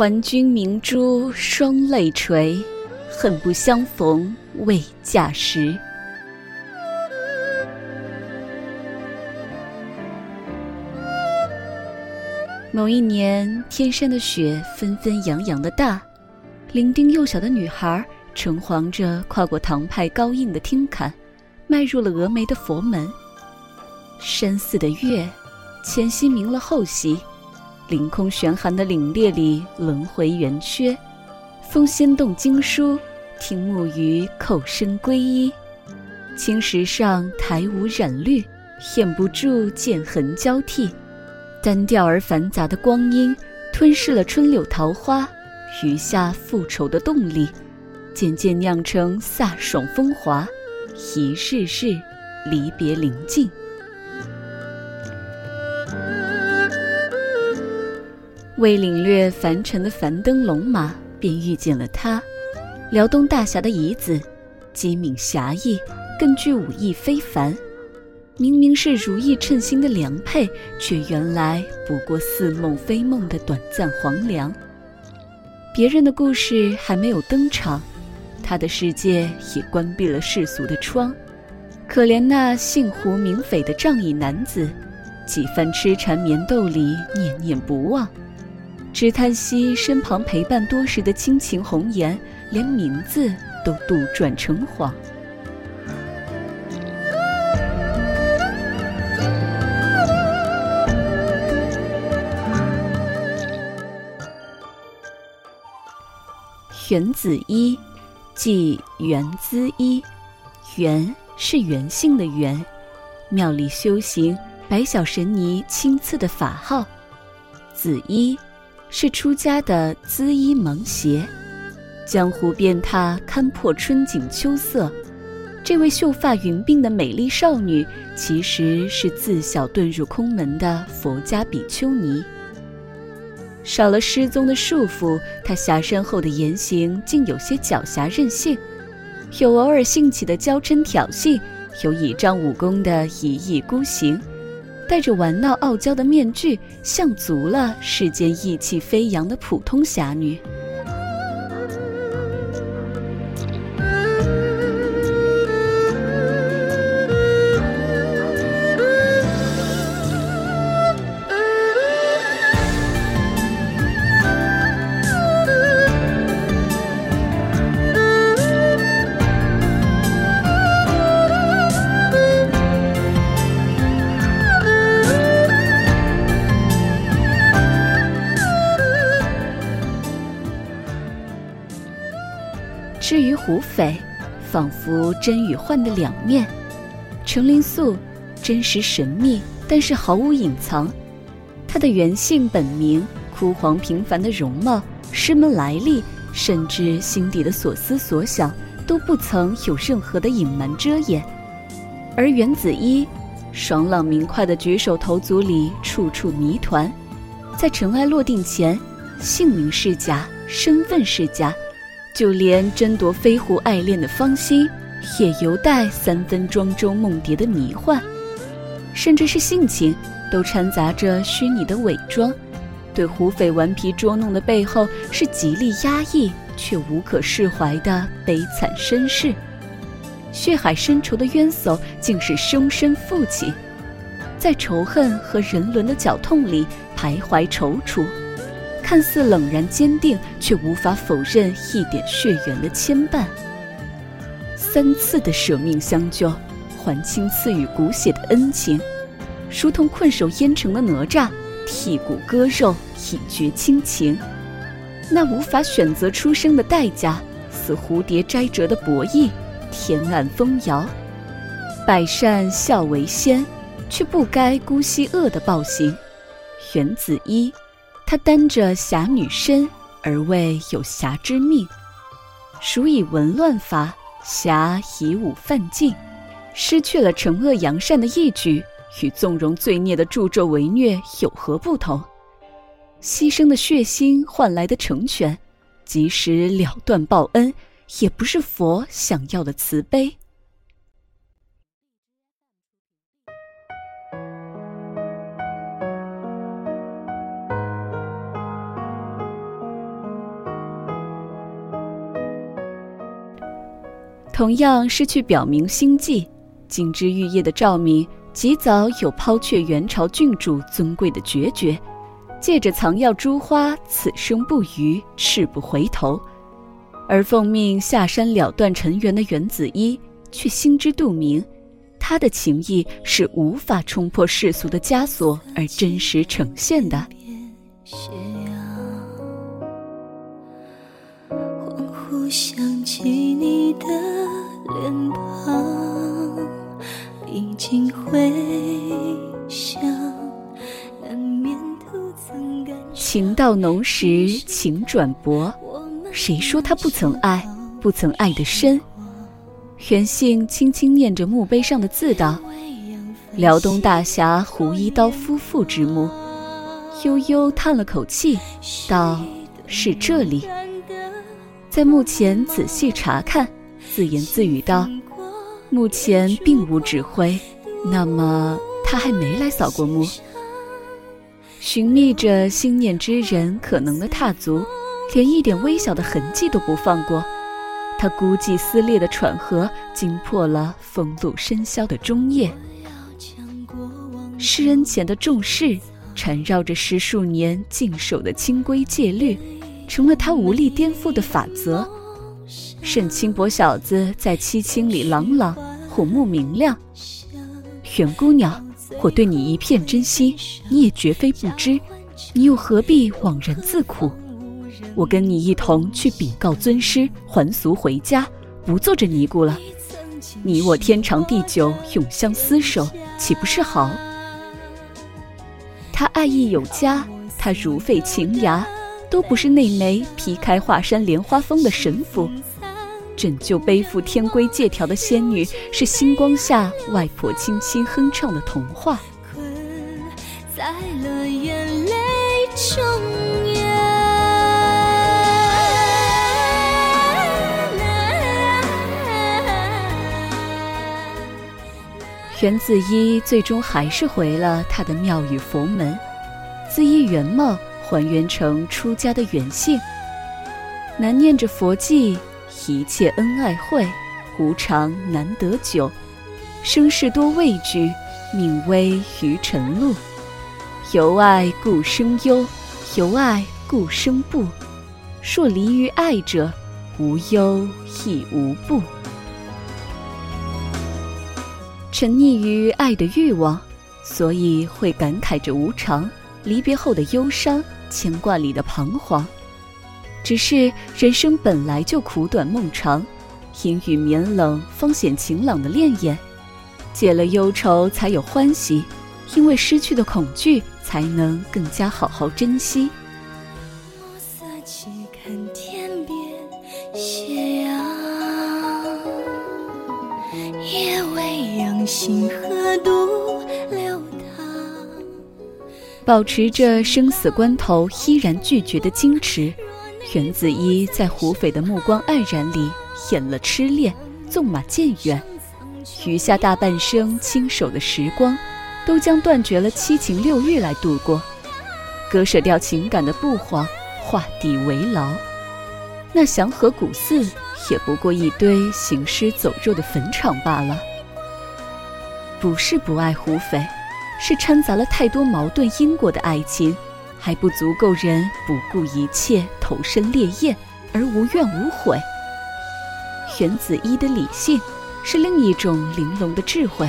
还君明珠双泪垂，恨不相逢未嫁时。某一年，天山的雪纷纷扬扬的大，伶仃幼小的女孩诚惶着跨过唐派高硬的厅坎，迈入了峨眉的佛门。山寺的月，前夕明了后夕，凌空悬寒的凛冽里轮回圆缺，风掀动经书，听木鱼叩声皈依。青石上苔无染绿，掩不住剑痕交替。单调而繁杂的光阴，吞噬了春柳桃花，余下复仇的动力，渐渐酿成飒爽风华。一日日，离别临近。未领略凡尘的樊登龙马，便遇见了他。辽东大侠的遗子，机敏侠义，更具武艺非凡。明明是如意称心的良配，却原来不过似梦非梦的短暂黄粱。别人的故事还没有登场，他的世界已关闭了世俗的窗。可怜那姓胡名斐的仗义男子，几番痴缠绵斗里念念不忘，只叹息身旁陪伴多时的亲情红颜，连名字都杜撰成谎。元子一，即元资一，元是元性的元，庙里修行百小神尼亲赐的法号。子一，是出家的姿衣蒙邪，江湖变他堪破春景秋色。这位秀发云鬓的美丽少女，其实是自小遁入空门的佛家比丘尼。少了失踪的束缚，他下山后的言行竟有些狡黠任性，有偶尔兴起的娇嗔挑衅，有倚仗武功的一意孤行，戴着玩闹傲娇的面具，像足了世间意气飞扬的普通侠女。至于胡斐，仿佛真与幻的两面。程灵素真实神秘，但是毫无隐藏。他的原姓本名、枯黄平凡的容貌、师门来历，甚至心底的所思所想，都不曾有任何的隐瞒遮掩。而袁子一，爽朗明快的举手投足里，处处谜团。在尘埃落定前，姓名是假，身份是假。就连争夺飞狐爱恋的芳心，也犹带三分庄周梦蝶的迷幻，甚至是性情，都掺杂着虚拟的伪装。对胡斐顽皮捉弄的背后，是极力压抑却无可释怀的悲惨身世。血海深仇的冤首，竟是凶身负起，在仇恨和人伦的绞痛里徘徊踌躇。看似冷然坚定，却无法否认一点血缘的牵绊。三次的舍命相救，还清赐予骨血的恩情，如同困守烟城的哪吒，剔骨割肉以绝亲情。那无法选择出生的代价，似蝴蝶摘折的博弈，天暗风摇。百善孝为先，却不该姑息恶的暴行。袁子一。他担着侠女身，而未有侠之命。孰以文乱法，侠以武犯禁，失去了惩恶扬善的义举，与纵容罪孽的助纣为虐有何不同？牺牲的血腥换来的成全，即使了断报恩，也不是佛想要的慈悲。同样是去表明心迹，金枝玉叶的赵敏及早有抛却元朝郡主尊贵的决绝，借着藏药珠花，此生不渝，誓不回头。而奉命下山了断尘缘的袁子衣，却心知肚明，他的情谊是无法冲破世俗的枷锁而真实呈现的。想起你的脸庞，已经回想，难免曾感情到浓时情转薄，谁说他不曾爱，不曾爱得深？袁信轻轻念着墓碑上的字道：“辽东大侠胡一刀夫妇之墓。”悠悠叹了口气，道：“是这里。”在墓前仔细查看，自言自语道：“目前并无指挥，那么他还没来扫过墓。”寻觅着心念之人可能的踏足，连一点微小的痕迹都不放过。他孤寂撕裂的喘和，惊破了风露笙箫的中夜。施恩前的重视，缠绕着十数年禁守的清规戒律。成了他无力颠覆的法则。沈清薄小子在七清里朗朗，虎目明亮。袁姑娘，我对你一片真心，你也绝非不知。你又何必枉然自苦？我跟你一同去禀告尊师，还俗回家，不做这尼姑了。你我天长地久，永相厮守，岂不是好？他爱意有加，他如沸情芽。都不是那枚劈开华山莲花峰的神符，拯救背负天规借条的仙女，是星光下外婆轻轻哼唱的童话。袁子衣最终还是回了他的庙宇佛门，恣衣原貌。还原成出家的原性，难念着佛偈，一切恩爱会，无常难得久，生事多畏惧，命危于尘路。由爱故生忧，由爱故生怖。若离于爱者，无忧亦无怖。沉溺于爱的欲望，所以会感慨着无常，离别后的忧伤。牵挂里的彷徨，只是人生本来就苦短梦长，阴雨绵冷方显晴朗的潋滟，解了忧愁才有欢喜，因为失去的恐惧，才能更加好好珍惜。夜未央，星河独流淌。保持着生死关头依然拒绝的矜持，袁子衣在胡斐的目光黯然里演了痴恋，纵马渐远，余下大半生亲手的时光，都将断绝了七情六欲来度过，割舍掉情感的不慌，画地为牢。那祥和古寺也不过一堆行尸走肉的坟场罢了。不是不爱胡斐。是掺杂了太多矛盾因果的爱情，还不足够人不顾一切投身烈焰而无怨无悔。玄子一的理性是另一种玲珑的智慧，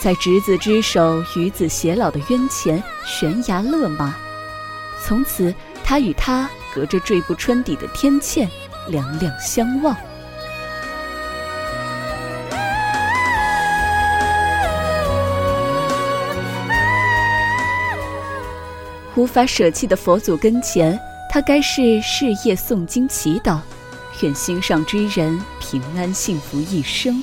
在执子之手与子偕老的渊前悬崖勒马，从此他与他隔着坠不穿底的天堑，两两相望。无法舍弃的佛祖跟前，他该是事业诵经祈祷，愿心上之人平安幸福一生。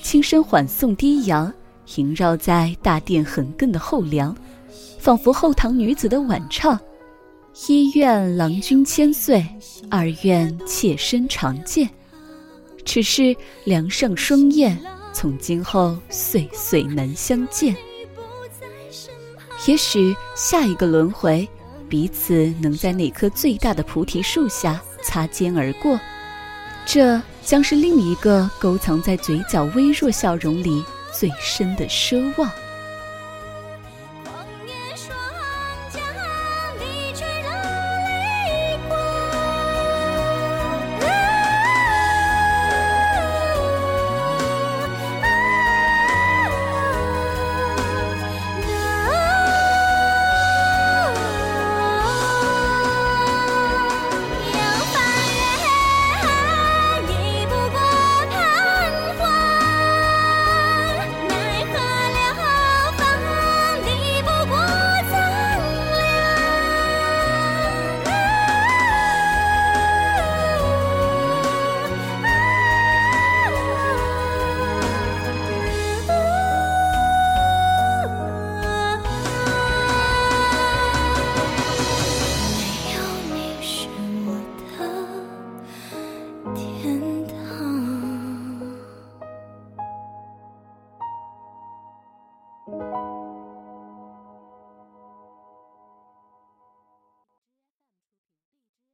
轻声缓诵低扬，萦绕在大殿横亘的后梁，仿佛后堂女子的婉唱：一愿郎君千岁，二愿妾身长健。只是梁上双燕，从今后岁岁难相见。也许下一个轮回，彼此能在那棵最大的菩提树下擦肩而过，这将是另一个勾藏在嘴角微弱笑容里最深的奢望。